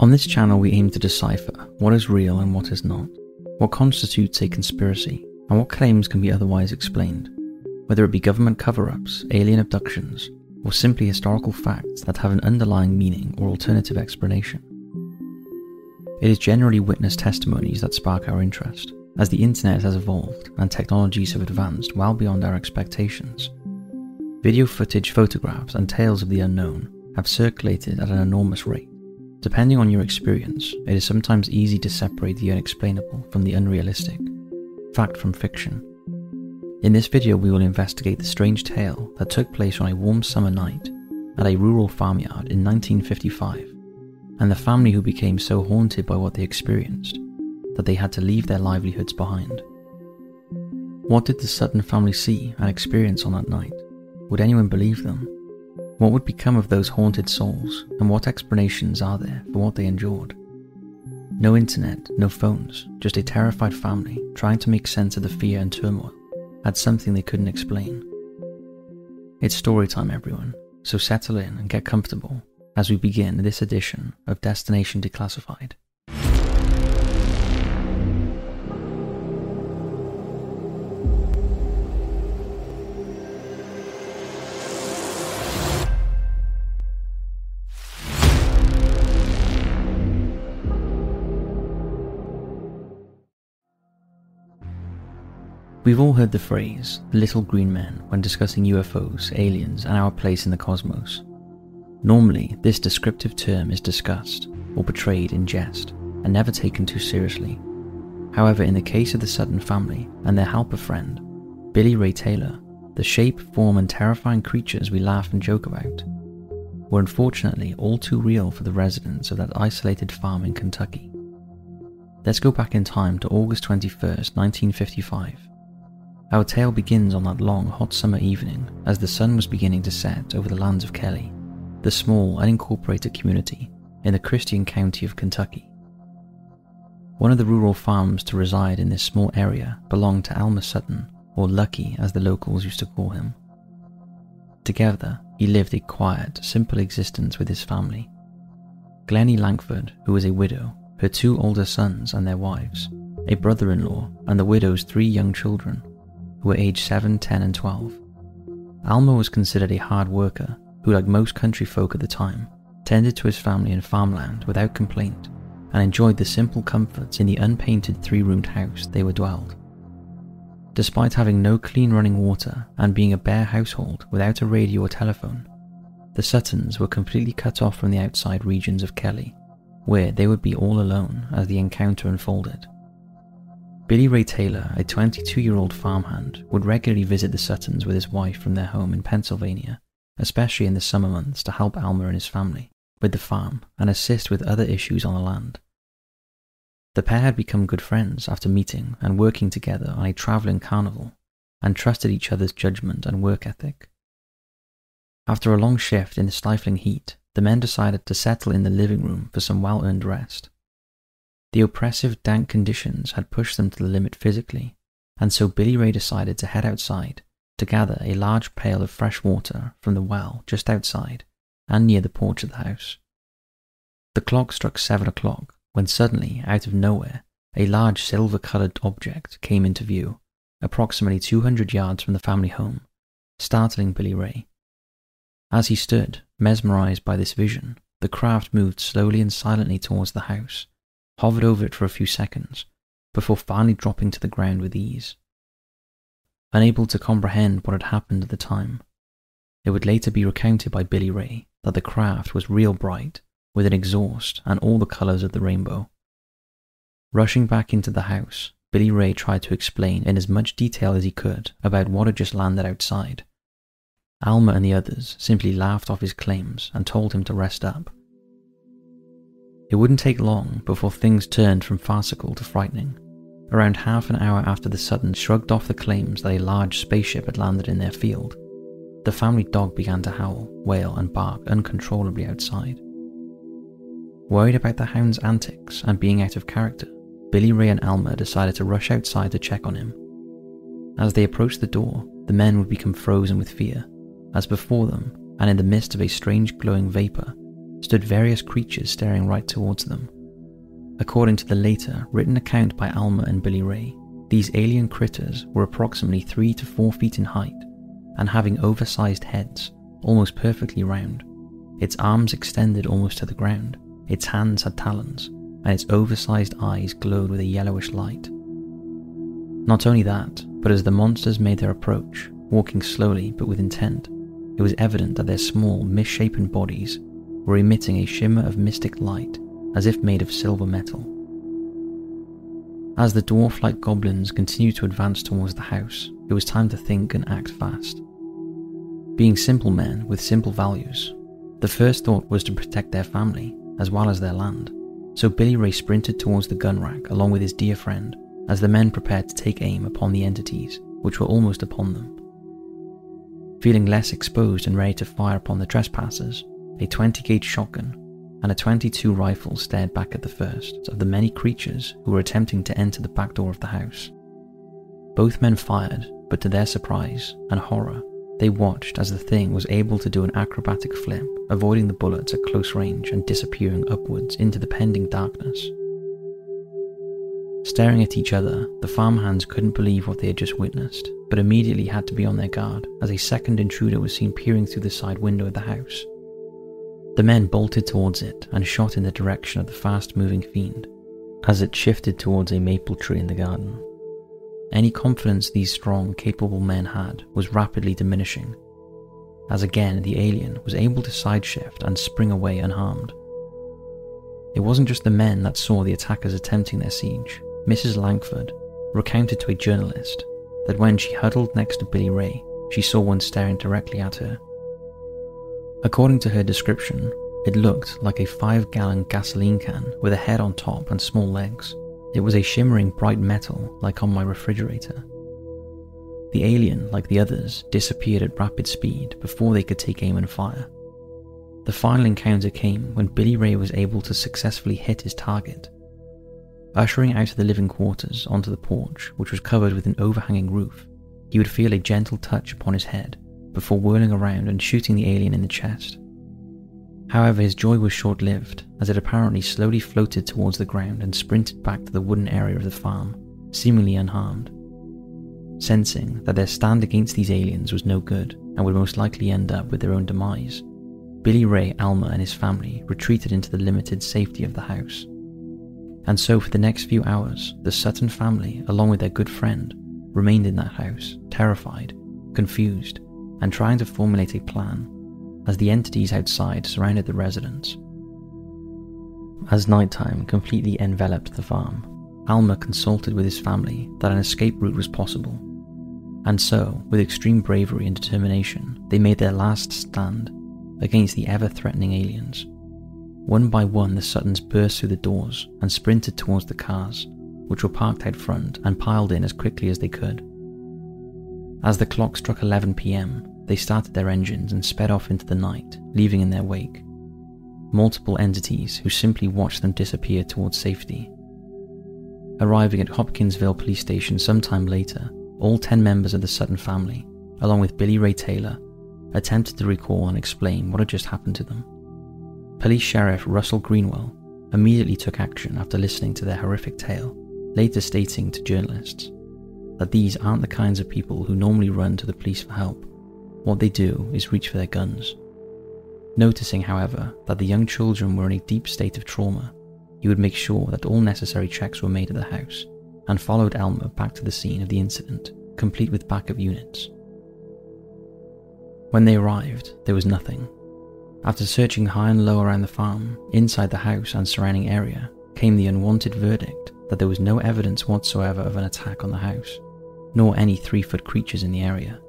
On this channel, we aim to decipher what is real and what is not, what constitutes a conspiracy, and what claims can be otherwise explained, whether it be government cover ups, alien abductions, or simply historical facts that have an underlying meaning or alternative explanation. It is generally witness testimonies that spark our interest, as the internet has evolved and technologies have advanced well beyond our expectations. Video footage, photographs, and tales of the unknown have circulated at an enormous rate Depending on your experience, it is sometimes easy to separate the unexplainable from the unrealistic, fact from fiction. In this video, we will investigate the strange tale that took place on a warm summer night at a rural farmyard in 1955, and the family who became so haunted by what they experienced that they had to leave their livelihoods behind. What did the Sutton family see and experience on that night? Would anyone believe them? What would become of those haunted souls, and what explanations are there for what they endured? No internet, no phones, just a terrified family trying to make sense of the fear and turmoil at something they couldn't explain. It's story time, everyone, so settle in and get comfortable as we begin this edition of Destination Declassified. We've all heard the phrase, the little green men, when discussing UFOs, aliens, and our place in the cosmos. Normally, this descriptive term is discussed or portrayed in jest and never taken too seriously. However, in the case of the Sutton family and their helper friend, Billy Ray Taylor, the shape, form, and terrifying creatures we laugh and joke about were unfortunately all too real for the residents of that isolated farm in Kentucky. Let's go back in time to August 21st, 1955 our tale begins on that long, hot summer evening as the sun was beginning to set over the lands of Kelly, the small, unincorporated community in the Christian county of Kentucky. One of the rural farms to reside in this small area belonged to Alma Sutton, or Lucky as the locals used to call him. Together, he lived a quiet, simple existence with his family. Glennie Langford, who was a widow, her two older sons and their wives, a brother in law, and the widow's three young children who were aged 7, 10, and 12. Alma was considered a hard worker who, like most country folk at the time, tended to his family and farmland without complaint and enjoyed the simple comforts in the unpainted three roomed house they were dwelled. Despite having no clean running water and being a bare household without a radio or telephone, the Suttons were completely cut off from the outside regions of Kelly, where they would be all alone as the encounter unfolded. Billy Ray Taylor, a 22 year old farmhand, would regularly visit the Suttons with his wife from their home in Pennsylvania, especially in the summer months to help Alma and his family with the farm and assist with other issues on the land. The pair had become good friends after meeting and working together on a traveling carnival and trusted each other's judgment and work ethic. After a long shift in the stifling heat, the men decided to settle in the living room for some well earned rest. The oppressive, dank conditions had pushed them to the limit physically, and so Billy Ray decided to head outside to gather a large pail of fresh water from the well just outside and near the porch of the house. The clock struck seven o'clock when suddenly, out of nowhere, a large silver colored object came into view, approximately 200 yards from the family home, startling Billy Ray. As he stood, mesmerized by this vision, the craft moved slowly and silently towards the house hovered over it for a few seconds, before finally dropping to the ground with ease. Unable to comprehend what had happened at the time, it would later be recounted by Billy Ray that the craft was real bright, with an exhaust and all the colours of the rainbow. Rushing back into the house, Billy Ray tried to explain in as much detail as he could about what had just landed outside. Alma and the others simply laughed off his claims and told him to rest up. It wouldn't take long before things turned from farcical to frightening. Around half an hour after the Sutton shrugged off the claims that a large spaceship had landed in their field, the family dog began to howl, wail, and bark uncontrollably outside. Worried about the hound's antics and being out of character, Billy Ray and Alma decided to rush outside to check on him. As they approached the door, the men would become frozen with fear, as before them, and in the midst of a strange glowing vapor, stood various creatures staring right towards them. According to the later written account by Alma and Billy Ray, these alien critters were approximately 3 to 4 feet in height and having oversized heads, almost perfectly round. Its arms extended almost to the ground, its hands had talons, and its oversized eyes glowed with a yellowish light. Not only that, but as the monsters made their approach, walking slowly but with intent, it was evident that their small, misshapen bodies were emitting a shimmer of mystic light as if made of silver metal. As the dwarf like goblins continued to advance towards the house, it was time to think and act fast. Being simple men with simple values, the first thought was to protect their family as well as their land, so Billy Ray sprinted towards the gun rack along with his dear friend as the men prepared to take aim upon the entities which were almost upon them. Feeling less exposed and ready to fire upon the trespassers, a 20 gauge shotgun and a 22 rifle stared back at the first of the many creatures who were attempting to enter the back door of the house. Both men fired, but to their surprise and horror, they watched as the thing was able to do an acrobatic flip, avoiding the bullets at close range and disappearing upwards into the pending darkness. Staring at each other, the farmhands couldn't believe what they had just witnessed, but immediately had to be on their guard as a second intruder was seen peering through the side window of the house. The men bolted towards it and shot in the direction of the fast moving fiend as it shifted towards a maple tree in the garden. Any confidence these strong, capable men had was rapidly diminishing, as again the alien was able to sideshift and spring away unharmed. It wasn't just the men that saw the attackers attempting their siege. Mrs. Langford recounted to a journalist that when she huddled next to Billy Ray, she saw one staring directly at her. According to her description, it looked like a five gallon gasoline can with a head on top and small legs. It was a shimmering bright metal like on my refrigerator. The alien, like the others, disappeared at rapid speed before they could take aim and fire. The final encounter came when Billy Ray was able to successfully hit his target. Ushering out of the living quarters onto the porch, which was covered with an overhanging roof, he would feel a gentle touch upon his head before whirling around and shooting the alien in the chest. However, his joy was short lived, as it apparently slowly floated towards the ground and sprinted back to the wooden area of the farm, seemingly unharmed. Sensing that their stand against these aliens was no good and would most likely end up with their own demise, Billy Ray, Alma, and his family retreated into the limited safety of the house. And so, for the next few hours, the Sutton family, along with their good friend, remained in that house, terrified, confused, and trying to formulate a plan as the entities outside surrounded the residence. As nighttime completely enveloped the farm, Alma consulted with his family that an escape route was possible. And so, with extreme bravery and determination, they made their last stand against the ever threatening aliens. One by one, the Suttons burst through the doors and sprinted towards the cars, which were parked out front and piled in as quickly as they could. As the clock struck 11 pm, they started their engines and sped off into the night, leaving in their wake multiple entities who simply watched them disappear towards safety. Arriving at Hopkinsville Police Station sometime later, all 10 members of the Sutton family, along with Billy Ray Taylor, attempted to recall and explain what had just happened to them. Police Sheriff Russell Greenwell immediately took action after listening to their horrific tale, later stating to journalists that these aren't the kinds of people who normally run to the police for help. What they do is reach for their guns. Noticing, however, that the young children were in a deep state of trauma, he would make sure that all necessary checks were made at the house and followed Alma back to the scene of the incident, complete with backup units. When they arrived, there was nothing. After searching high and low around the farm, inside the house and surrounding area, came the unwanted verdict that there was no evidence whatsoever of an attack on the house, nor any three foot creatures in the area.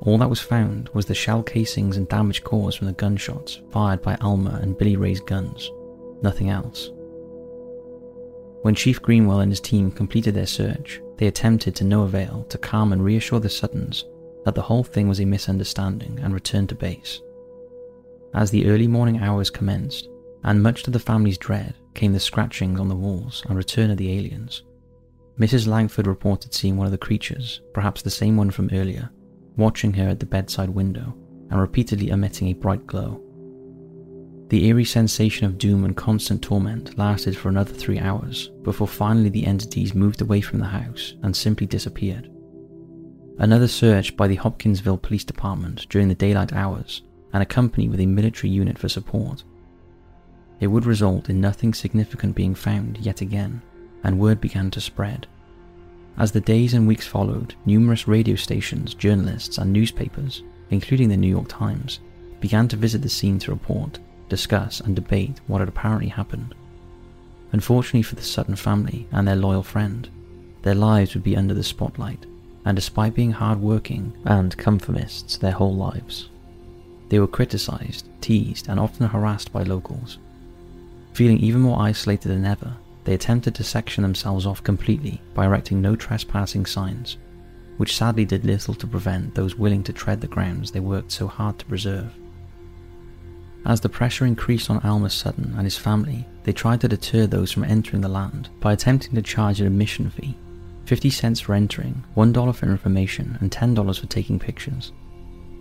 All that was found was the shell casings and damage caused from the gunshots fired by Alma and Billy Ray's guns, nothing else. When Chief Greenwell and his team completed their search, they attempted to no avail to calm and reassure the Suttons that the whole thing was a misunderstanding and returned to base. As the early morning hours commenced, and much to the family's dread, came the scratchings on the walls and return of the aliens. Mrs. Langford reported seeing one of the creatures, perhaps the same one from earlier, watching her at the bedside window and repeatedly emitting a bright glow. The eerie sensation of doom and constant torment lasted for another three hours before finally the entities moved away from the house and simply disappeared. Another search by the Hopkinsville Police Department during the daylight hours and accompanied with a military unit for support. It would result in nothing significant being found yet again, and word began to spread. As the days and weeks followed, numerous radio stations, journalists, and newspapers, including the New York Times, began to visit the scene to report discuss, and debate what had apparently happened. Unfortunately for the Sutton family and their loyal friend, their lives would be under the spotlight, and despite being hard-working and conformists their whole lives, they were criticized, teased, and often harassed by locals. Feeling even more isolated than ever, they attempted to section themselves off completely by erecting no trespassing signs, which sadly did little to prevent those willing to tread the grounds they worked so hard to preserve. As the pressure increased on Alma Sutton and his family, they tried to deter those from entering the land by attempting to charge an admission fee 50 cents for entering, $1 for information, and $10 for taking pictures.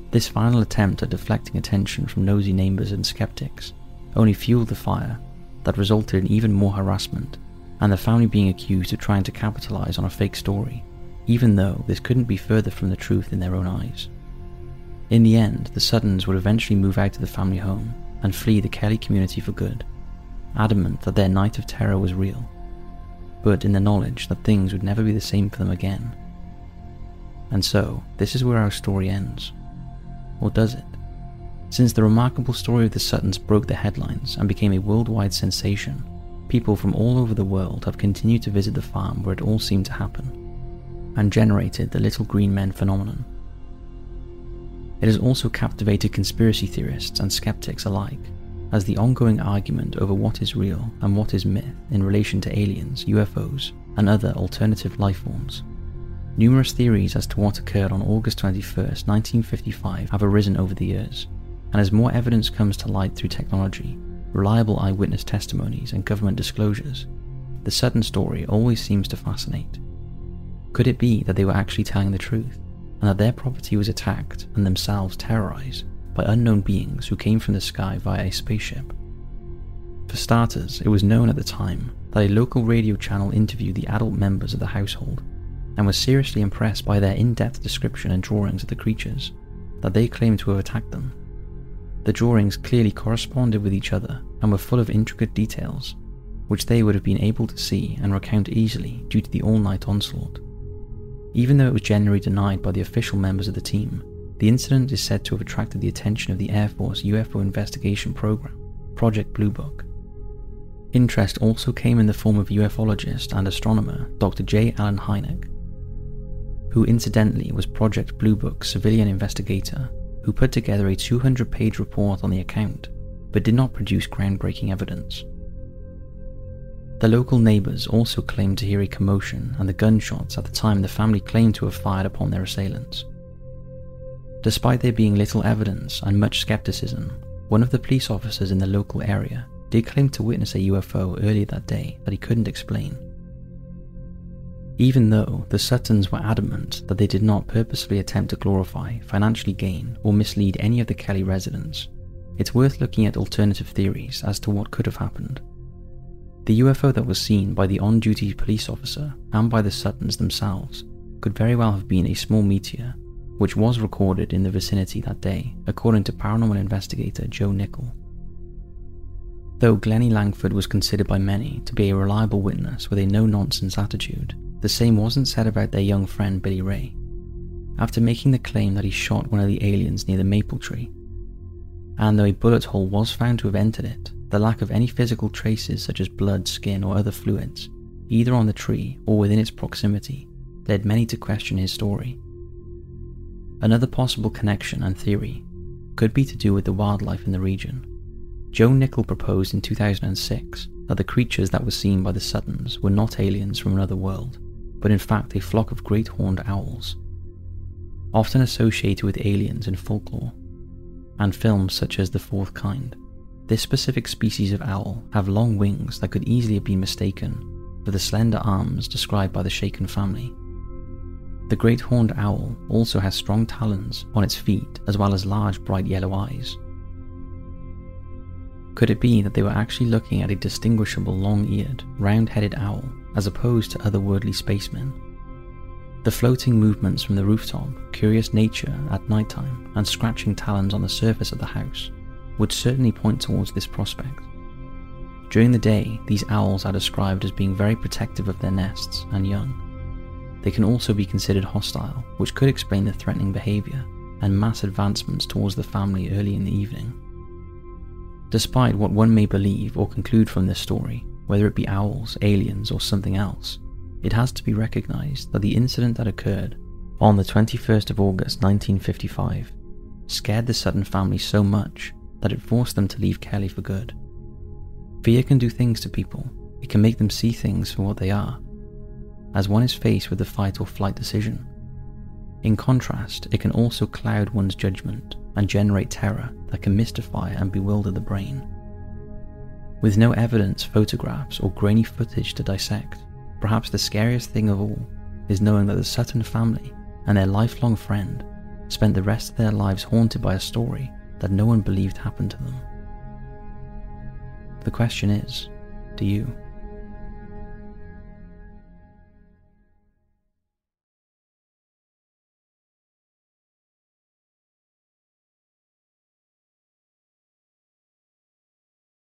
This final attempt at deflecting attention from nosy neighbours and skeptics only fueled the fire that resulted in even more harassment, and the family being accused of trying to capitalise on a fake story, even though this couldn't be further from the truth in their own eyes. In the end, the Suttons would eventually move out of the family home and flee the Kelly community for good, adamant that their night of terror was real, but in the knowledge that things would never be the same for them again. And so, this is where our story ends. Or does it? Since the remarkable story of the Suttons broke the headlines and became a worldwide sensation, people from all over the world have continued to visit the farm where it all seemed to happen, and generated the little green men phenomenon. It has also captivated conspiracy theorists and skeptics alike, as the ongoing argument over what is real and what is myth in relation to aliens, UFOs, and other alternative life forms. Numerous theories as to what occurred on August 21, 1955 have arisen over the years, and as more evidence comes to light through technology, reliable eyewitness testimonies, and government disclosures, the Sutton story always seems to fascinate. Could it be that they were actually telling the truth? and that their property was attacked and themselves terrorized by unknown beings who came from the sky via a spaceship. For starters, it was known at the time that a local radio channel interviewed the adult members of the household and was seriously impressed by their in depth description and drawings of the creatures that they claimed to have attacked them. The drawings clearly corresponded with each other and were full of intricate details, which they would have been able to see and recount easily due to the all night onslaught. Even though it was generally denied by the official members of the team, the incident is said to have attracted the attention of the Air Force UFO investigation program, Project Blue Book. Interest also came in the form of ufologist and astronomer Dr. J. Allen Hynek, who incidentally was Project Blue Book's civilian investigator who put together a 200 page report on the account but did not produce groundbreaking evidence. The local neighbours also claimed to hear a commotion and the gunshots at the time the family claimed to have fired upon their assailants. Despite there being little evidence and much skepticism, one of the police officers in the local area did claim to witness a UFO earlier that day that he couldn't explain. Even though the Suttons were adamant that they did not purposefully attempt to glorify, financially gain, or mislead any of the Kelly residents, it's worth looking at alternative theories as to what could have happened. The UFO that was seen by the on duty police officer and by the Suttons themselves could very well have been a small meteor, which was recorded in the vicinity that day, according to paranormal investigator Joe Nickell. Though Glennie Langford was considered by many to be a reliable witness with a no nonsense attitude, the same wasn't said about their young friend Billy Ray. After making the claim that he shot one of the aliens near the maple tree, and though a bullet hole was found to have entered it, the lack of any physical traces such as blood, skin, or other fluids, either on the tree or within its proximity, led many to question his story. Another possible connection and theory could be to do with the wildlife in the region. Joe Nickell proposed in 2006 that the creatures that were seen by the Suttons were not aliens from another world, but in fact a flock of great horned owls, often associated with aliens in folklore and films such as The Fourth Kind. This specific species of owl have long wings that could easily have been mistaken for the slender arms described by the Shaken family. The great horned owl also has strong talons on its feet as well as large bright yellow eyes. Could it be that they were actually looking at a distinguishable long eared, round headed owl as opposed to otherworldly spacemen? The floating movements from the rooftop, curious nature at night time, and scratching talons on the surface of the house would certainly point towards this prospect. During the day, these owls are described as being very protective of their nests and young. They can also be considered hostile, which could explain the threatening behaviour and mass advancements towards the family early in the evening. Despite what one may believe or conclude from this story, whether it be owls, aliens, or something else, it has to be recognised that the incident that occurred on the 21st of August 1955 scared the Sutton family so much that it forced them to leave Kelly for good. Fear can do things to people, it can make them see things for what they are, as one is faced with a fight or flight decision. In contrast, it can also cloud one's judgment and generate terror that can mystify and bewilder the brain. With no evidence, photographs, or grainy footage to dissect, perhaps the scariest thing of all is knowing that the Sutton family and their lifelong friend spent the rest of their lives haunted by a story that no one believed happened to them. The question is do you?